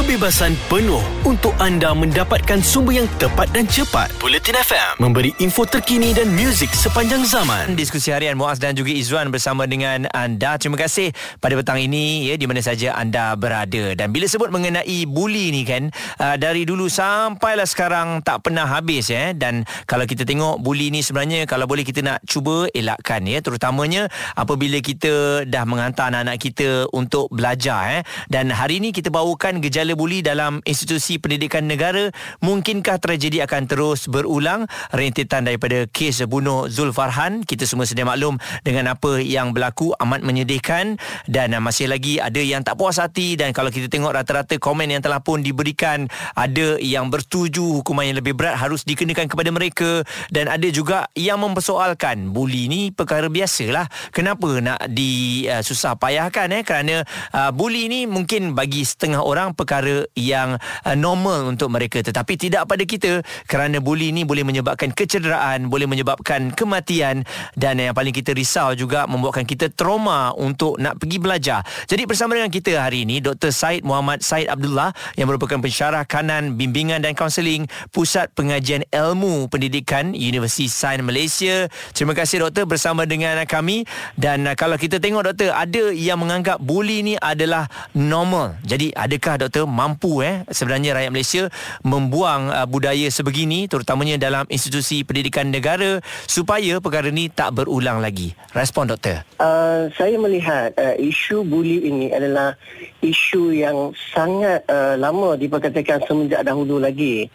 kebebasan penuh untuk anda mendapatkan sumber yang tepat dan cepat. Bulletin FM memberi info terkini dan muzik sepanjang zaman. Diskusi harian Muaz dan juga Izwan bersama dengan anda. Terima kasih pada petang ini ya di mana saja anda berada. Dan bila sebut mengenai buli ni kan uh, dari dulu sampailah sekarang tak pernah habis ya dan kalau kita tengok buli ni sebenarnya kalau boleh kita nak cuba elakkan ya terutamanya apabila kita dah menghantar anak-anak kita untuk belajar eh dan hari ini kita bawakan gejala gejala buli dalam institusi pendidikan negara mungkinkah tragedi akan terus berulang? Rentetan daripada kes bunuh Zulfarhan kita semua sedia maklum dengan apa yang berlaku amat menyedihkan. Dan masih lagi ada yang tak puas hati dan kalau kita tengok rata-rata komen yang telah pun diberikan ada yang bersetuju hukuman yang lebih berat harus dikenakan kepada mereka. Dan ada juga yang mempersoalkan buli ni perkara biasalah. Kenapa nak disusah uh, payahkan eh? Kerana uh, buli ni mungkin bagi setengah orang perkara perkara yang uh, normal untuk mereka. Tetapi tidak pada kita kerana buli ini boleh menyebabkan kecederaan boleh menyebabkan kematian dan yang paling kita risau juga membuatkan kita trauma untuk nak pergi belajar. Jadi bersama dengan kita hari ini Dr. Said Muhammad Said Abdullah yang merupakan pensyarah kanan bimbingan dan kaunseling Pusat Pengajian Ilmu Pendidikan Universiti Sains Malaysia. Terima kasih doktor bersama dengan kami. Dan uh, kalau kita tengok doktor ada yang menganggap buli ini adalah normal. Jadi adakah doktor mampu eh sebenarnya rakyat Malaysia membuang uh, budaya sebegini terutamanya dalam institusi pendidikan negara supaya perkara ini tak berulang lagi. Respon doktor. Uh, saya melihat uh, isu buli ini adalah isu yang sangat uh, lama diperkatakan semenjak dahulu lagi.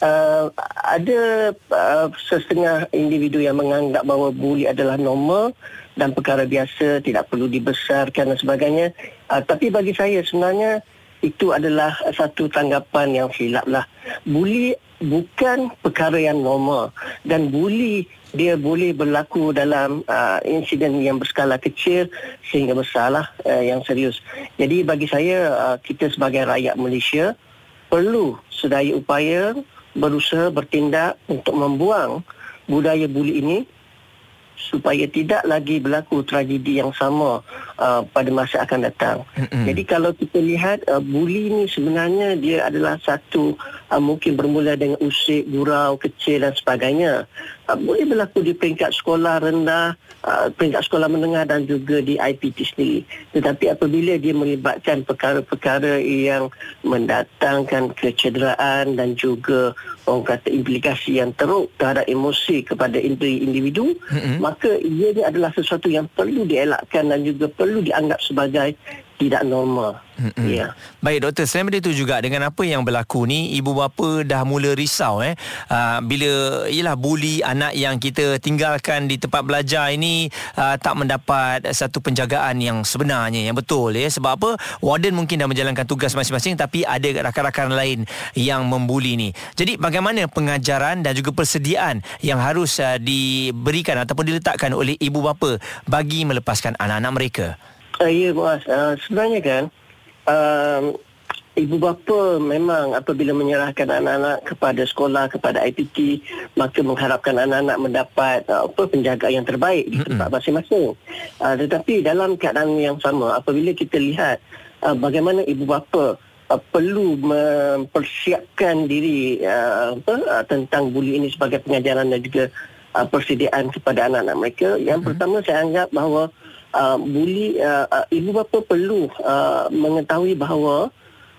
Uh, ada uh, setengah individu yang menganggap bahawa buli adalah normal dan perkara biasa tidak perlu dibesarkan dan sebagainya. Uh, tapi bagi saya sebenarnya itu adalah satu tanggapan yang silap lah. Buli bukan perkara yang normal dan buli dia boleh berlaku dalam uh, insiden yang berskala kecil sehingga besarlah uh, yang serius. Jadi bagi saya uh, kita sebagai rakyat Malaysia perlu sedaya upaya berusaha bertindak untuk membuang budaya buli ini supaya tidak lagi berlaku tragedi yang sama uh, pada masa akan datang. Mm-hmm. Jadi kalau kita lihat uh, buli ini sebenarnya dia adalah satu uh, mungkin bermula dengan usik, gurau, kecil dan sebagainya. Uh, boleh berlaku di peringkat sekolah rendah, uh, peringkat sekolah menengah dan juga di IPT sendiri. Tetapi apabila dia melibatkan perkara-perkara yang mendatangkan kecederaan dan juga orang kata implikasi yang teruk terhadap emosi kepada individu, mm-hmm. maka ia ini adalah sesuatu yang perlu dielakkan dan juga perlu dianggap sebagai tidak normal. Mm-hmm. Ya. Baik doktor, selain daripada itu juga dengan apa yang berlaku ni, ibu bapa dah mula risau eh uh, bila ialah buli anak yang kita tinggalkan di tempat belajar ini uh, tak mendapat satu penjagaan yang sebenarnya yang betul ya. Sebab apa? Warden mungkin dah menjalankan tugas masing-masing tapi ada rakan-rakan lain yang membuli ni. Jadi bagaimana pengajaran dan juga persediaan yang harus uh, diberikan ataupun diletakkan oleh ibu bapa bagi melepaskan anak-anak mereka? Uh, ya, Muaz. Uh, sebenarnya kan, uh, ibu bapa memang apabila menyerahkan anak-anak kepada sekolah, kepada IPT, maka mengharapkan anak-anak mendapat uh, apa penjagaan yang terbaik di tempat masing-masing. Uh, tetapi dalam keadaan yang sama, apabila kita lihat uh, bagaimana ibu bapa uh, perlu mempersiapkan diri uh, apa, uh, tentang buli ini sebagai pengajaran dan juga uh, persediaan kepada anak-anak mereka. Yang mm-hmm. pertama saya anggap bahawa uh, buli uh, uh, ibu bapa perlu uh, mengetahui bahawa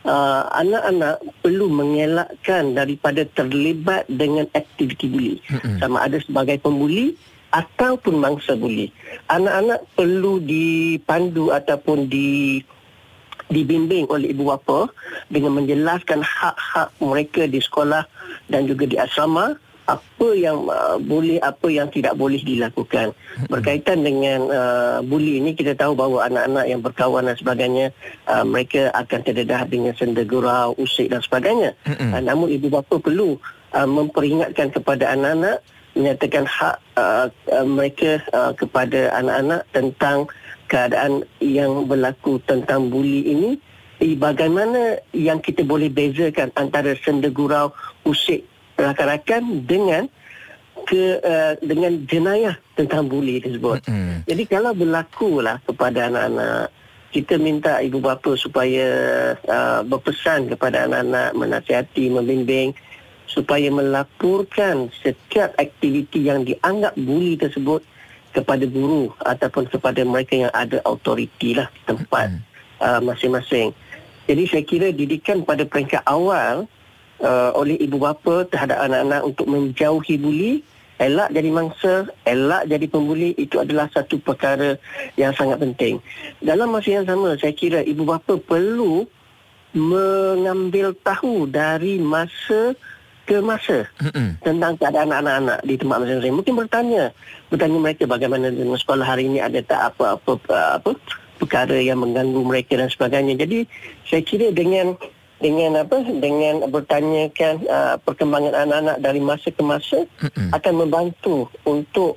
uh, anak-anak perlu mengelakkan daripada terlibat dengan aktiviti buli mm-hmm. sama ada sebagai pembuli ataupun mangsa buli anak-anak perlu dipandu ataupun di dibimbing oleh ibu bapa dengan menjelaskan hak-hak mereka di sekolah dan juga di asrama apa yang uh, boleh apa yang tidak boleh dilakukan. Berkaitan dengan uh, buli ini kita tahu bahawa anak-anak yang berkawan dan sebagainya uh, mereka akan terdedah dengan senda gurau usik dan sebagainya. Uh, namun ibu bapa perlu uh, memperingatkan kepada anak-anak menyatakan hak uh, uh, mereka uh, kepada anak-anak tentang keadaan yang berlaku tentang buli ini. Eh, bagaimana yang kita boleh bezakan antara senda gurau usik rakan-rakan dengan ke uh, dengan jenayah tentang buli tersebut. Mm-hmm. Jadi kalau berlaku lah kepada anak-anak kita minta ibu bapa supaya uh, berpesan kepada anak-anak menasihati membimbing supaya melaporkan setiap aktiviti yang dianggap buli tersebut kepada guru ataupun kepada mereka yang ada autoriti lah tempat uh, masing-masing. Jadi saya kira didikan pada peringkat awal uh, oleh ibu bapa terhadap anak-anak untuk menjauhi buli, elak jadi mangsa, elak jadi pembuli itu adalah satu perkara yang sangat penting. Dalam masa yang sama saya kira ibu bapa perlu mengambil tahu dari masa ke masa Mm-mm. tentang keadaan anak-anak di tempat masing-masing. Mungkin bertanya, bertanya mereka bagaimana dengan sekolah hari ini ada tak apa-apa apa perkara yang mengganggu mereka dan sebagainya. Jadi saya kira dengan dengan apa dengan bertanyakan uh, perkembangan anak-anak dari masa ke masa Mm-mm. akan membantu untuk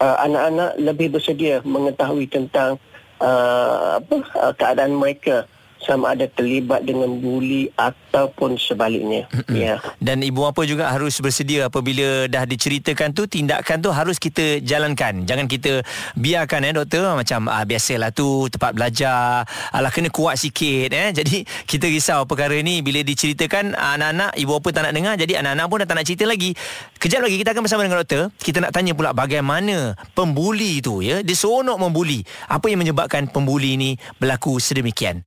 uh, anak-anak lebih bersedia mengetahui tentang uh, apa uh, keadaan mereka sama ada terlibat dengan buli ataupun sebaliknya. Mm-hmm. Ya. Dan ibu bapa juga harus bersedia apabila dah diceritakan tu tindakan tu harus kita jalankan. Jangan kita biarkan eh doktor macam ah biasalah tu tempat belajar alah kena kuat sikit eh. Jadi kita risau perkara ni bila diceritakan anak-anak ibu bapa tak nak dengar jadi anak-anak pun dah tak nak cerita lagi. Kejap lagi kita akan bersama dengan doktor. Kita nak tanya pula bagaimana pembuli tu ya dia seronok membuli. Apa yang menyebabkan pembuli ni berlaku sedemikian?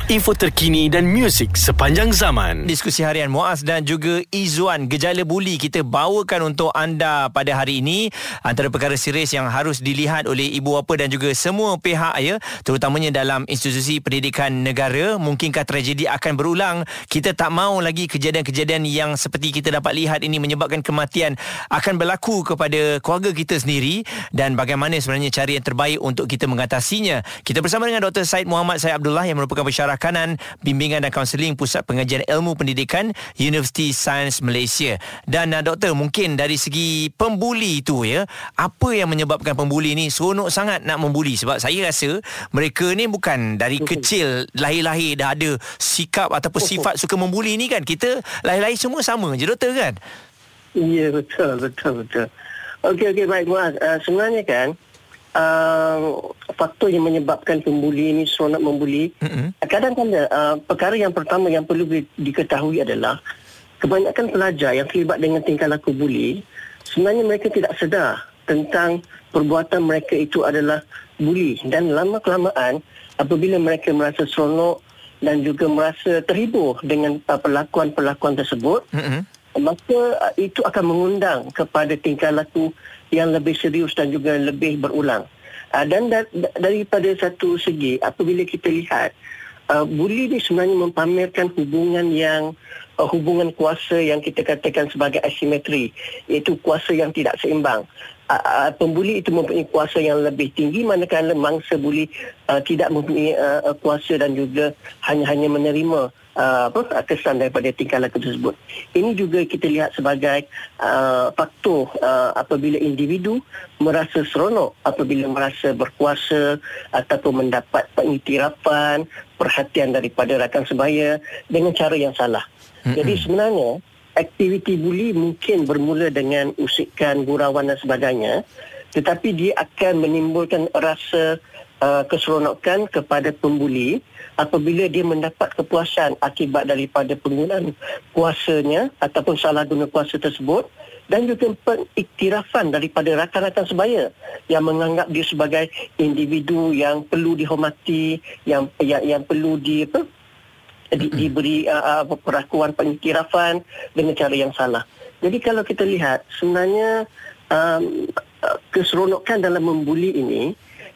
info terkini dan muzik sepanjang zaman. Diskusi harian Muaz dan juga Izzuan gejala buli kita bawakan untuk anda pada hari ini antara perkara serius yang harus dilihat oleh ibu bapa dan juga semua pihak ya terutamanya dalam institusi pendidikan negara mungkinkah tragedi akan berulang kita tak mau lagi kejadian-kejadian yang seperti kita dapat lihat ini menyebabkan kematian akan berlaku kepada keluarga kita sendiri dan bagaimana sebenarnya cara yang terbaik untuk kita mengatasinya kita bersama dengan Dr. Said Muhammad Said Abdullah yang merupakan pensyarah Kanan, Bimbingan dan Kaunseling Pusat Pengajian Ilmu Pendidikan Universiti Sains Malaysia. Dan uh, doktor, mungkin dari segi pembuli itu ya, apa yang menyebabkan pembuli ni seronok sangat nak membuli sebab saya rasa mereka ni bukan dari kecil lahir-lahir dah ada sikap ataupun sifat suka membuli ni kan. Kita lahir-lahir semua sama je doktor kan? Ya betul betul betul. Okey okey baik Muaz. Uh, sebenarnya kan uh, faktor yang menyebabkan pembuli ini seronok membuli. Mm-hmm. Kadang-kadang uh, perkara yang pertama yang perlu diketahui adalah kebanyakan pelajar yang terlibat dengan tingkah laku buli sebenarnya mereka tidak sedar tentang perbuatan mereka itu adalah buli dan lama kelamaan apabila mereka merasa seronok dan juga merasa terhibur dengan uh, perlakuan-perlakuan tersebut mm-hmm. Maka uh, itu akan mengundang kepada tingkah laku yang lebih serius dan juga lebih berulang. Uh, dan da- daripada satu segi, apabila kita lihat, uh, bully ni sebenarnya mempamerkan hubungan yang hubungan kuasa yang kita katakan sebagai asimetri, iaitu kuasa yang tidak seimbang. Uh, uh, pembuli itu mempunyai kuasa yang lebih tinggi manakala mangsa buli uh, tidak mempunyai uh, kuasa dan juga hanya-hanya menerima uh, apa kesan daripada tingkah laku tersebut. Ini juga kita lihat sebagai uh, faktor uh, apabila individu merasa seronok apabila merasa berkuasa ataupun mendapat pengiktirafan, perhatian daripada rakan sebaya dengan cara yang salah. Mm-hmm. Jadi sebenarnya aktiviti buli mungkin bermula dengan usikan, gurauan dan sebagainya tetapi dia akan menimbulkan rasa uh, keseronokan kepada pembuli apabila dia mendapat kepuasan akibat daripada penggunaan kuasanya ataupun salah guna kuasa tersebut dan juga pengiktirafan daripada rakan-rakan sebaya yang menganggap dia sebagai individu yang perlu dihormati yang yang, yang perlu di apa di, diberi uh, perakuan pengiktirafan dengan cara yang salah. Jadi kalau kita lihat sebenarnya um, keseronokan dalam membuli ini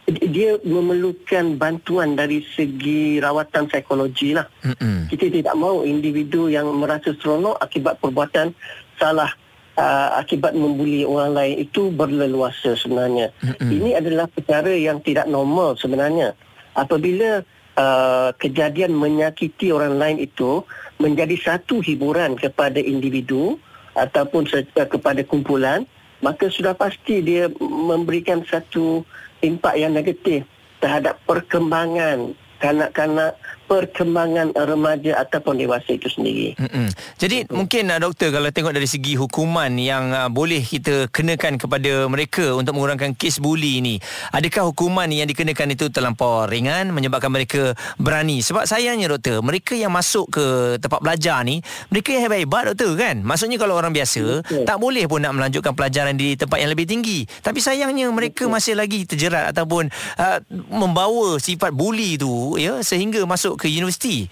dia memerlukan bantuan dari segi rawatan psikologi lah. Mm-hmm. Kita tidak mahu individu yang merasa seronok akibat perbuatan salah uh, akibat membuli orang lain itu berleluasa sebenarnya. Mm-hmm. Ini adalah perkara yang tidak normal sebenarnya. Apabila uh, kejadian menyakiti orang lain itu menjadi satu hiburan kepada individu ataupun uh, kepada kumpulan, maka sudah pasti dia memberikan satu impak yang negatif terhadap perkembangan kanak-kanak perkembangan remaja ataupun dewasa itu sendiri. Mm-mm. Jadi Betul. mungkin uh, doktor kalau tengok dari segi hukuman yang uh, boleh kita kenakan kepada mereka untuk mengurangkan kes buli ini, adakah hukuman yang dikenakan itu terlampau ringan menyebabkan mereka berani? Sebab sayangnya doktor, mereka yang masuk ke tempat belajar ni, mereka yang hebat-hebat doktor kan? Maksudnya kalau orang biasa Betul. tak boleh pun nak melanjutkan pelajaran di tempat yang lebih tinggi. Tapi sayangnya mereka Betul. masih lagi terjerat ataupun uh, membawa sifat buli tu ya sehingga masuk masuk ke universiti.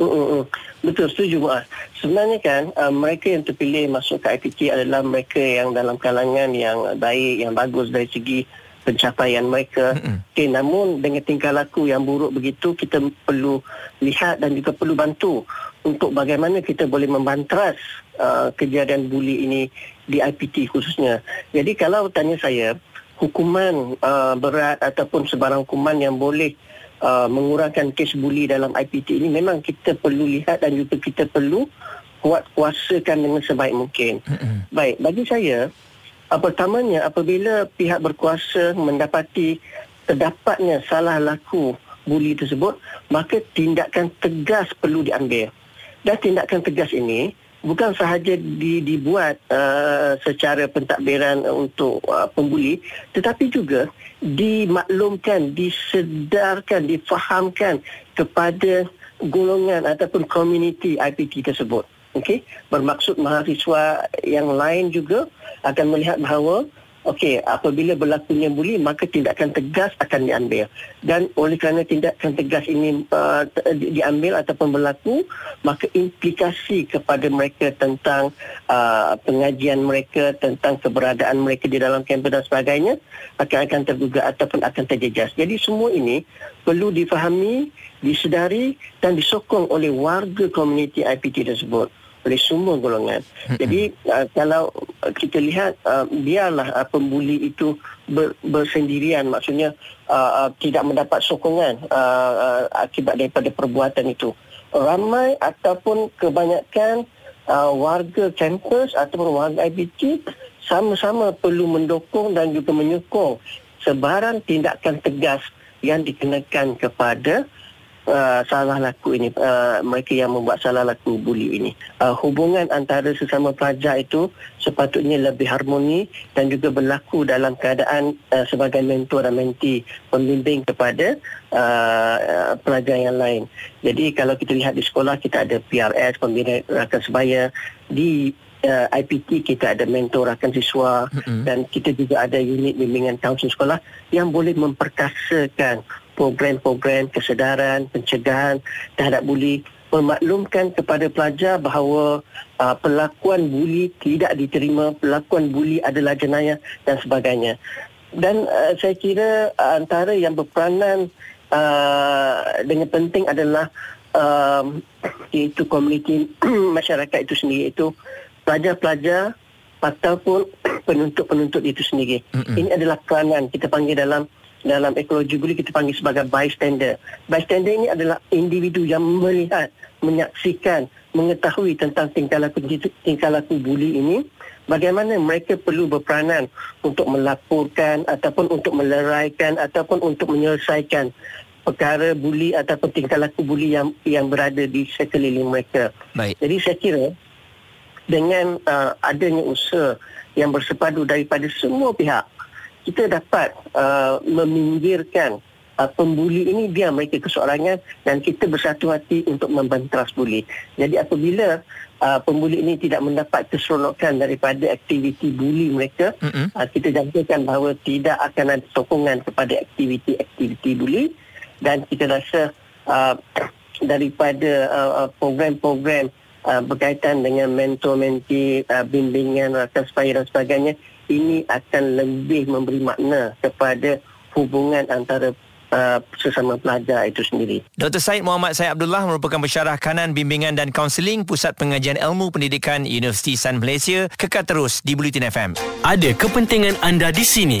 Uh. Betul, setuju Muaz. Sebenarnya kan, uh, mereka yang terpilih masuk ke IPT adalah mereka yang dalam kalangan yang baik, yang bagus dari segi pencapaian mereka. Okay, namun dengan tingkah laku yang buruk begitu, kita perlu lihat dan juga perlu bantu untuk bagaimana kita boleh membantras uh, kejadian buli ini di IPT khususnya. Jadi kalau tanya saya, hukuman uh, berat ataupun sebarang hukuman yang boleh uh, mengurangkan kes buli dalam IPT ini memang kita perlu lihat dan juga kita perlu kuat kuasakan dengan sebaik mungkin. Mm-hmm. Baik, bagi saya uh, pertamanya apabila pihak berkuasa mendapati terdapatnya salah laku buli tersebut, maka tindakan tegas perlu diambil. Dan tindakan tegas ini bukan sahaja di, dibuat uh, secara pentadbiran untuk uh, pembuli tetapi juga dimaklumkan disedarkan difahamkan kepada golongan ataupun komuniti IPT tersebut. Okey? Bermaksud mahasiswa yang lain juga akan melihat bahawa Okey, apabila berlakunya buli maka tindakan tegas akan diambil. Dan oleh kerana tindakan tegas ini uh, diambil ataupun berlaku, maka implikasi kepada mereka tentang uh, pengajian mereka, tentang keberadaan mereka di dalam kampus dan sebagainya akan akan tergugah ataupun akan terjejas. Jadi semua ini perlu difahami, disedari dan disokong oleh warga komuniti IPT tersebut oleh semua golongan. Jadi uh, kalau kita lihat uh, biarlah uh, pembuli itu ber, bersendirian maksudnya uh, uh, tidak mendapat sokongan uh, uh, akibat daripada perbuatan itu. Ramai ataupun kebanyakan uh, warga kampus ataupun warga IBT sama-sama perlu mendukung dan juga menyokong sebarang tindakan tegas yang dikenakan kepada Uh, salah laku ini uh, mereka yang membuat salah laku buli ini. Uh, hubungan antara sesama pelajar itu sepatutnya lebih harmoni dan juga berlaku dalam keadaan uh, sebagai mentor dan menti pembimbing kepada uh, uh, pelajar yang lain. Jadi kalau kita lihat di sekolah kita ada PRS pembina rakan sebaya. Di uh, IPT kita ada mentor rakan siswa. Mm-hmm. dan kita juga ada unit bimbingan kaunsil sekolah yang boleh memperkasakan program-program kesedaran, pencegahan terhadap buli memaklumkan kepada pelajar bahawa uh, pelakuan buli tidak diterima, pelakuan buli adalah jenayah dan sebagainya. Dan uh, saya kira uh, antara yang berperanan uh, dengan penting adalah uh, iaitu komuniti masyarakat itu sendiri itu pelajar-pelajar ataupun penuntut-penuntut itu sendiri. Mm-hmm. Ini adalah peranan kita panggil dalam dalam ekologi buli kita panggil sebagai bystander. Bystander ini adalah individu yang melihat, menyaksikan, mengetahui tentang tingkah laku tingkah laku buli ini, bagaimana mereka perlu berperanan untuk melaporkan ataupun untuk meleraikan ataupun untuk menyelesaikan perkara buli ataupun tingkah laku buli yang yang berada di sekeliling mereka. Baik. Jadi saya kira dengan uh, adanya usaha yang bersepadu daripada semua pihak kita dapat uh, meminggirkan uh, pembuli ini biar mereka keseorangan dan kita bersatu hati untuk membantras buli. Jadi apabila uh, pembuli ini tidak mendapat keseronokan daripada aktiviti buli mereka, mm-hmm. uh, kita jangkakan bahawa tidak akan ada sokongan kepada aktiviti-aktiviti buli dan kita rasa uh, daripada uh, uh program-program uh, berkaitan dengan mentor-menti, uh, bimbingan, rakan supaya dan sebagainya, ini akan lebih memberi makna kepada hubungan antara uh, sesama pelajar itu sendiri. Dr. Said Muhammad Said Abdullah merupakan pensyarah kanan bimbingan dan kaunseling Pusat Pengajian Ilmu Pendidikan Universiti San Malaysia. Kekal terus di Bulletin FM. Ada kepentingan anda di sini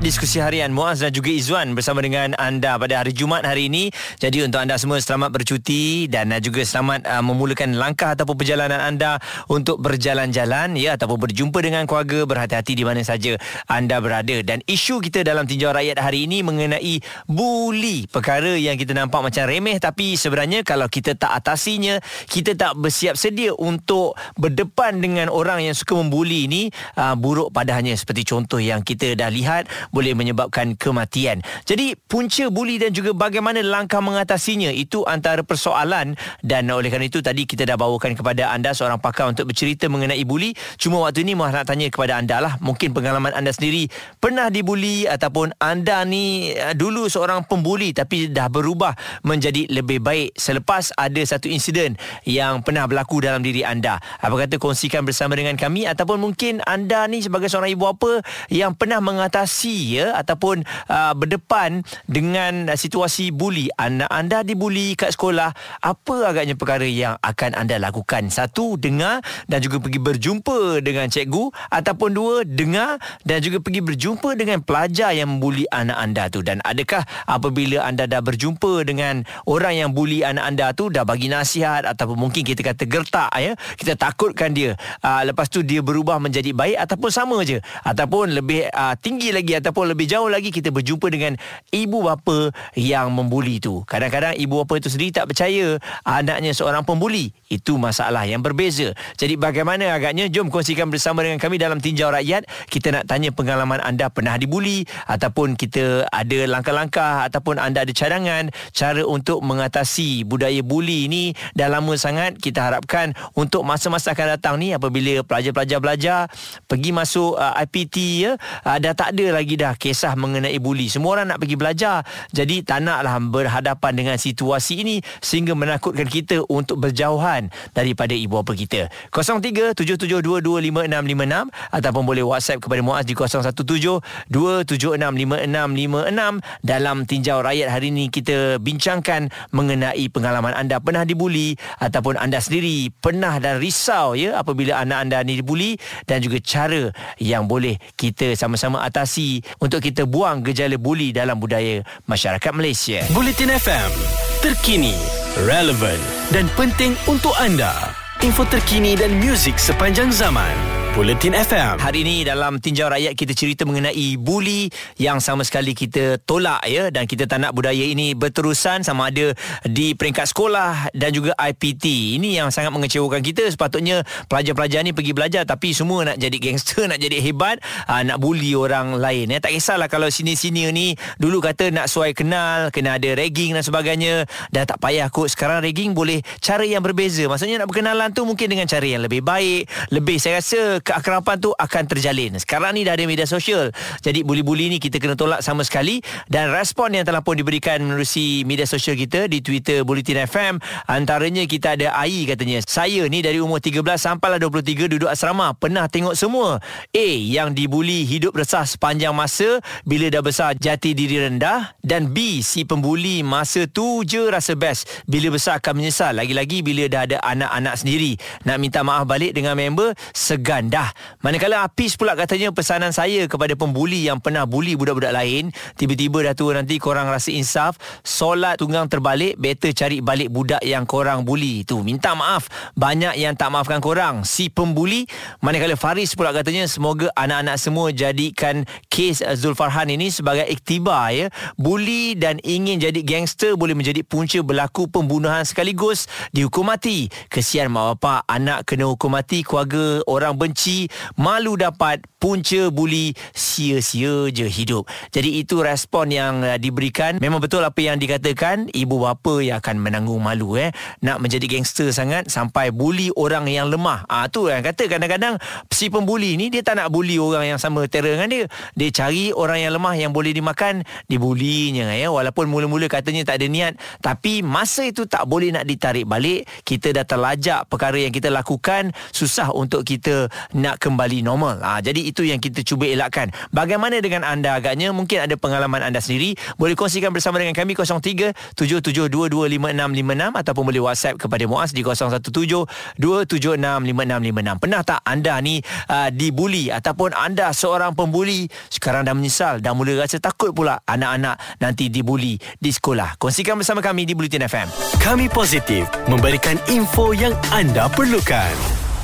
Diskusi harian Muaz dan juga Izwan bersama dengan anda pada hari Jumaat hari ini. Jadi untuk anda semua selamat bercuti dan uh, juga selamat uh, memulakan langkah ataupun perjalanan anda untuk berjalan-jalan ya ataupun berjumpa dengan keluarga berhati-hati di mana saja anda berada. Dan isu kita dalam tinjau rakyat hari ini mengenai buli, perkara yang kita nampak macam remeh tapi sebenarnya kalau kita tak atasinya, kita tak bersiap sedia untuk berdepan dengan orang yang suka membuli ini uh, buruk padanya seperti contoh yang kita dah lihat boleh menyebabkan kematian. Jadi punca buli dan juga bagaimana langkah mengatasinya itu antara persoalan dan oleh kerana itu tadi kita dah bawakan kepada anda seorang pakar untuk bercerita mengenai buli. Cuma waktu ini mahu nak tanya kepada anda lah mungkin pengalaman anda sendiri pernah dibuli ataupun anda ni eh, dulu seorang pembuli tapi dah berubah menjadi lebih baik selepas ada satu insiden yang pernah berlaku dalam diri anda. Apa kata kongsikan bersama dengan kami ataupun mungkin anda ni sebagai seorang ibu apa yang pernah mengatasi ya ataupun uh, berdepan dengan situasi buli anak anda dibuli kat sekolah apa agaknya perkara yang akan anda lakukan? Satu dengar dan juga pergi berjumpa dengan cikgu ataupun dua dengar dan juga pergi berjumpa dengan pelajar yang membuli anak anda tu. Dan adakah apabila anda dah berjumpa dengan orang yang buli anak anda tu dah bagi nasihat ataupun mungkin kita kata gertak ya kita takutkan dia uh, lepas tu dia berubah menjadi baik ataupun sama je ataupun lebih uh, tinggi lagi atau ataupun lebih jauh lagi kita berjumpa dengan ibu bapa yang membuli tu. Kadang-kadang ibu bapa itu sendiri tak percaya anaknya seorang pembuli. Itu masalah yang berbeza. Jadi bagaimana agaknya? Jom kongsikan bersama dengan kami dalam Tinjau Rakyat. Kita nak tanya pengalaman anda pernah dibuli ataupun kita ada langkah-langkah ataupun anda ada cadangan cara untuk mengatasi budaya buli ini dah lama sangat. Kita harapkan untuk masa-masa akan datang ni apabila pelajar-pelajar belajar pergi masuk uh, IPT ya, uh, dah tak ada lagi dah kisah mengenai buli. Semua orang nak pergi belajar. Jadi tak naklah berhadapan dengan situasi ini sehingga menakutkan kita untuk berjauhan daripada ibu bapa kita. 0377225656 ataupun boleh WhatsApp kepada Muaz di 0172765656 dalam tinjau rakyat hari ini kita bincangkan mengenai pengalaman anda pernah dibuli ataupun anda sendiri pernah dan risau ya apabila anak anda ni dibuli dan juga cara yang boleh kita sama-sama atasi untuk kita buang gejala buli dalam budaya masyarakat Malaysia. Bulletin FM, terkini, relevan dan penting untuk anda. Info terkini dan muzik sepanjang zaman. Bulletin FM. Hari ini dalam tinjau rakyat kita cerita mengenai buli yang sama sekali kita tolak ya dan kita tak nak budaya ini berterusan sama ada di peringkat sekolah dan juga IPT. Ini yang sangat mengecewakan kita. Sepatutnya pelajar-pelajar ni pergi belajar tapi semua nak jadi gangster, nak jadi hebat, aa, nak buli orang lain ya. Tak kisahlah kalau sini-sini ni dulu kata nak suai kenal, kena ada ragging dan sebagainya. Dah tak payah kot sekarang ragging boleh cara yang berbeza. Maksudnya nak berkenalan tu mungkin dengan cara yang lebih baik, lebih saya rasa keakraban tu akan terjalin. Sekarang ni dah ada media sosial. Jadi buli-buli ni kita kena tolak sama sekali. Dan respon yang telah pun diberikan menerusi media sosial kita di Twitter Bulletin FM antaranya kita ada Ai katanya. Saya ni dari umur 13 sampailah 23 duduk asrama pernah tengok semua. A yang dibuli hidup resah sepanjang masa bila dah besar jati diri rendah. Dan B si pembuli masa tu je rasa best bila besar akan menyesal. Lagi-lagi bila dah ada anak-anak sendiri. Nak minta maaf balik dengan member segan dah. Manakala Apis pula katanya pesanan saya kepada pembuli yang pernah buli budak-budak lain, tiba-tiba dah tua nanti korang rasa insaf, solat tunggang terbalik, better cari balik budak yang korang buli tu. Minta maaf, banyak yang tak maafkan korang. Si pembuli, manakala Faris pula katanya semoga anak-anak semua jadikan kes Zulfarhan ini sebagai iktibar ya. Buli dan ingin jadi gangster boleh menjadi punca berlaku pembunuhan sekaligus dihukum mati. Kesian mak bapak anak kena hukum mati, keluarga orang benci benci, malu dapat, punca buli, sia-sia je hidup. Jadi itu respon yang uh, diberikan. Memang betul apa yang dikatakan, ibu bapa yang akan menanggung malu eh. Nak menjadi gangster sangat sampai buli orang yang lemah. Ah tu yang kata kadang-kadang si pembuli ni dia tak nak buli orang yang sama terror dengan dia. Dia cari orang yang lemah yang boleh dimakan, dibulinya ya. Walaupun mula-mula katanya tak ada niat, tapi masa itu tak boleh nak ditarik balik. Kita dah terlajak perkara yang kita lakukan, susah untuk kita nak kembali normal. Ha, jadi itu yang kita cuba elakkan. Bagaimana dengan anda agaknya? Mungkin ada pengalaman anda sendiri. Boleh kongsikan bersama dengan kami 03 77225656 ataupun boleh WhatsApp kepada Muaz di 017 2765656. Pernah tak anda ni uh, dibuli ataupun anda seorang pembuli sekarang dah menyesal dah mula rasa takut pula anak-anak nanti dibuli di sekolah. Kongsikan bersama kami di Bulletin FM. Kami positif memberikan info yang anda perlukan.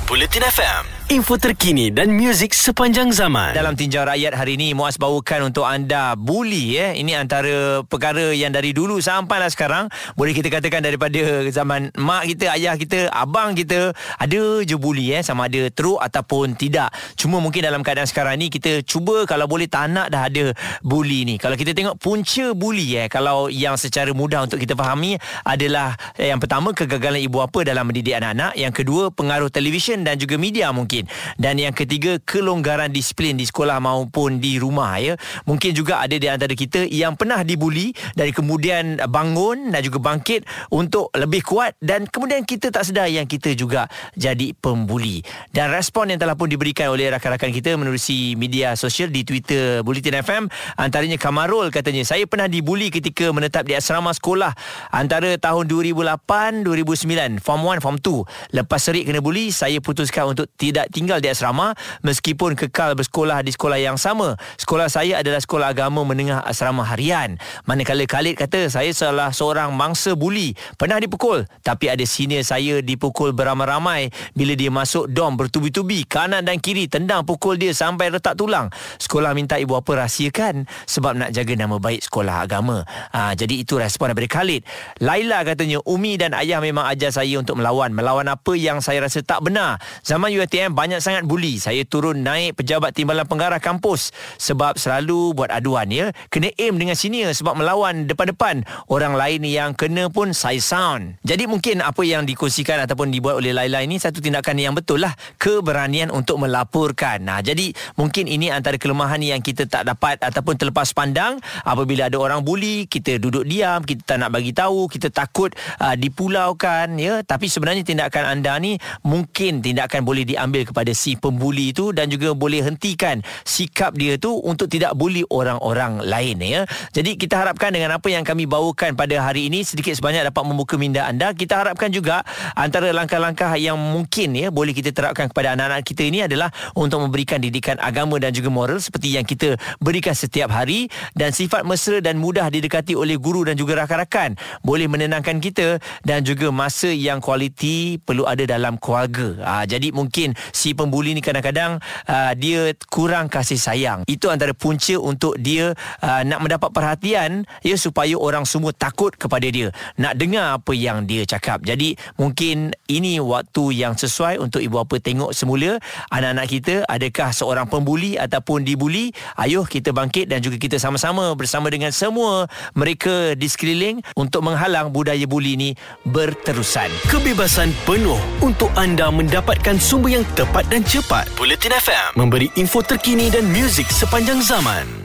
Bulletin FM, info terkini dan muzik sepanjang zaman. Dalam tinjau rakyat hari ini Muaz bawakan untuk anda Bully eh. Ini antara perkara yang dari dulu sampailah sekarang. Boleh kita katakan daripada zaman mak kita, ayah kita, abang kita Ada je bully eh Sama ada teruk ataupun tidak. Cuma mungkin dalam keadaan sekarang ni Kita cuba kalau boleh tak nak dah ada bully ni. Kalau kita tengok punca bully eh Kalau yang secara mudah untuk kita fahami Adalah eh, yang pertama kegagalan ibu bapa dalam mendidik anak-anak. Yang kedua pengaruh televisyen dan juga media mungkin dan yang ketiga kelonggaran disiplin di sekolah maupun di rumah ya. Mungkin juga ada di antara kita yang pernah dibuli dan kemudian bangun dan juga bangkit untuk lebih kuat dan kemudian kita tak sedar yang kita juga jadi pembuli. Dan respon yang telah pun diberikan oleh rakan-rakan kita menerusi media sosial di Twitter Bulletin FM antaranya Kamarul katanya saya pernah dibuli ketika menetap di asrama sekolah antara tahun 2008 2009 form 1 form 2 lepas serik kena buli saya putuskan untuk tidak tinggal di asrama meskipun kekal bersekolah di sekolah yang sama. Sekolah saya adalah sekolah agama menengah asrama harian. Manakala Khalid kata saya salah seorang mangsa buli. Pernah dipukul tapi ada senior saya dipukul beramai-ramai bila dia masuk dom bertubi-tubi kanan dan kiri tendang pukul dia sampai retak tulang. Sekolah minta ibu bapa rahsiakan sebab nak jaga nama baik sekolah agama. Ha, jadi itu respon daripada Khalid. Laila katanya Umi dan ayah memang ajar saya untuk melawan. Melawan apa yang saya rasa tak benar. Zaman UiTM banyak sangat buli. Saya turun naik pejabat timbalan pengarah kampus sebab selalu buat aduan ya. Kena aim dengan senior sebab melawan depan-depan orang lain yang kena pun saya sound. Jadi mungkin apa yang dikongsikan ataupun dibuat oleh Laila ini satu tindakan yang betul lah. Keberanian untuk melaporkan. Nah, jadi mungkin ini antara kelemahan yang kita tak dapat ataupun terlepas pandang apabila ada orang buli, kita duduk diam, kita tak nak bagi tahu, kita takut uh, dipulaukan ya. Tapi sebenarnya tindakan anda ni mungkin tindakan boleh diambil kepada si pembuli itu dan juga boleh hentikan sikap dia tu untuk tidak buli orang-orang lain ya. Jadi kita harapkan dengan apa yang kami bawakan pada hari ini sedikit sebanyak dapat membuka minda anda. Kita harapkan juga antara langkah-langkah yang mungkin ya boleh kita terapkan kepada anak-anak kita ini adalah untuk memberikan didikan agama dan juga moral seperti yang kita berikan setiap hari dan sifat mesra dan mudah didekati oleh guru dan juga rakan-rakan boleh menenangkan kita dan juga masa yang kualiti perlu ada dalam keluarga. Ha, jadi mungkin si pembuli ni kadang-kadang uh, dia kurang kasih sayang. Itu antara punca untuk dia uh, nak mendapat perhatian ya supaya orang semua takut kepada dia. Nak dengar apa yang dia cakap. Jadi mungkin ini waktu yang sesuai untuk ibu bapa tengok semula anak-anak kita adakah seorang pembuli ataupun dibuli. Ayuh kita bangkit dan juga kita sama-sama bersama dengan semua mereka di sekeliling untuk menghalang budaya buli ni berterusan. Kebebasan penuh untuk anda mendapatkan sumber yang tepat dan cepat. Bulletin FM memberi info terkini dan muzik sepanjang zaman.